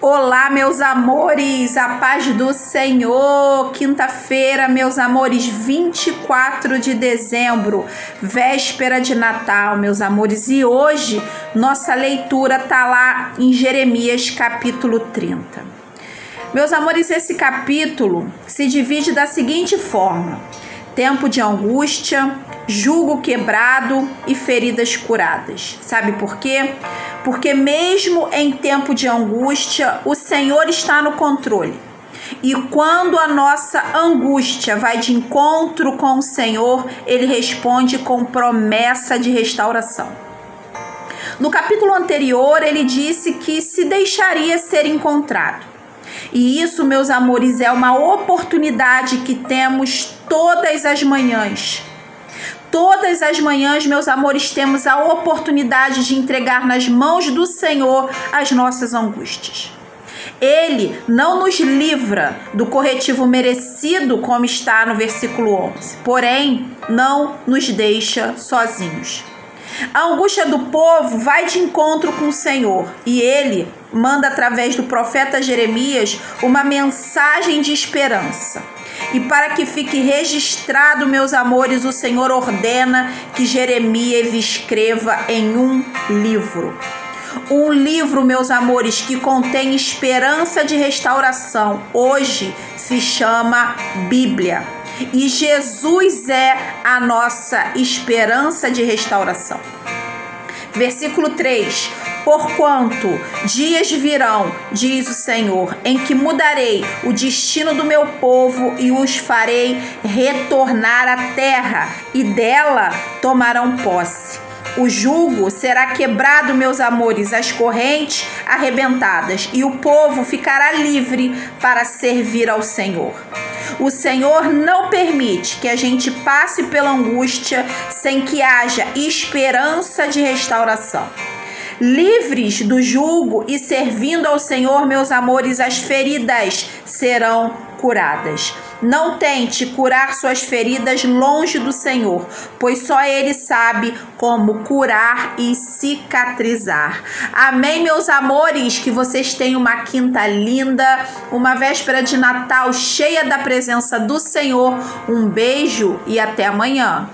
Olá, meus amores, a paz do Senhor. Quinta-feira, meus amores, 24 de dezembro, véspera de Natal, meus amores. E hoje nossa leitura tá lá em Jeremias capítulo 30. Meus amores, esse capítulo se divide da seguinte forma: tempo de angústia, jugo quebrado e feridas curadas. Sabe por quê? Porque mesmo em tempo de angústia, o Senhor está no controle. E quando a nossa angústia vai de encontro com o Senhor, ele responde com promessa de restauração. No capítulo anterior, ele disse que se deixaria ser encontrado. E isso, meus amores, é uma oportunidade que temos todas as manhãs. Todas as manhãs, meus amores, temos a oportunidade de entregar nas mãos do Senhor as nossas angústias. Ele não nos livra do corretivo merecido, como está no versículo 11, porém, não nos deixa sozinhos. A angústia do povo vai de encontro com o Senhor e ele manda através do profeta Jeremias uma mensagem de esperança. E para que fique registrado, meus amores, o Senhor ordena que Jeremias escreva em um livro. Um livro, meus amores, que contém esperança de restauração. Hoje se chama Bíblia. E Jesus é a nossa esperança de restauração. Versículo 3: Porquanto dias virão, diz o Senhor, em que mudarei o destino do meu povo e os farei retornar à terra, e dela tomarão posse. O jugo será quebrado, meus amores, as correntes arrebentadas, e o povo ficará livre para servir ao Senhor. O Senhor não permite que a gente passe pela angústia sem que haja esperança de restauração. Livres do jugo e servindo ao Senhor, meus amores, as feridas serão curadas. Não tente curar suas feridas longe do Senhor, pois só Ele sabe como curar e cicatrizar. Amém, meus amores? Que vocês tenham uma quinta linda, uma véspera de Natal cheia da presença do Senhor. Um beijo e até amanhã.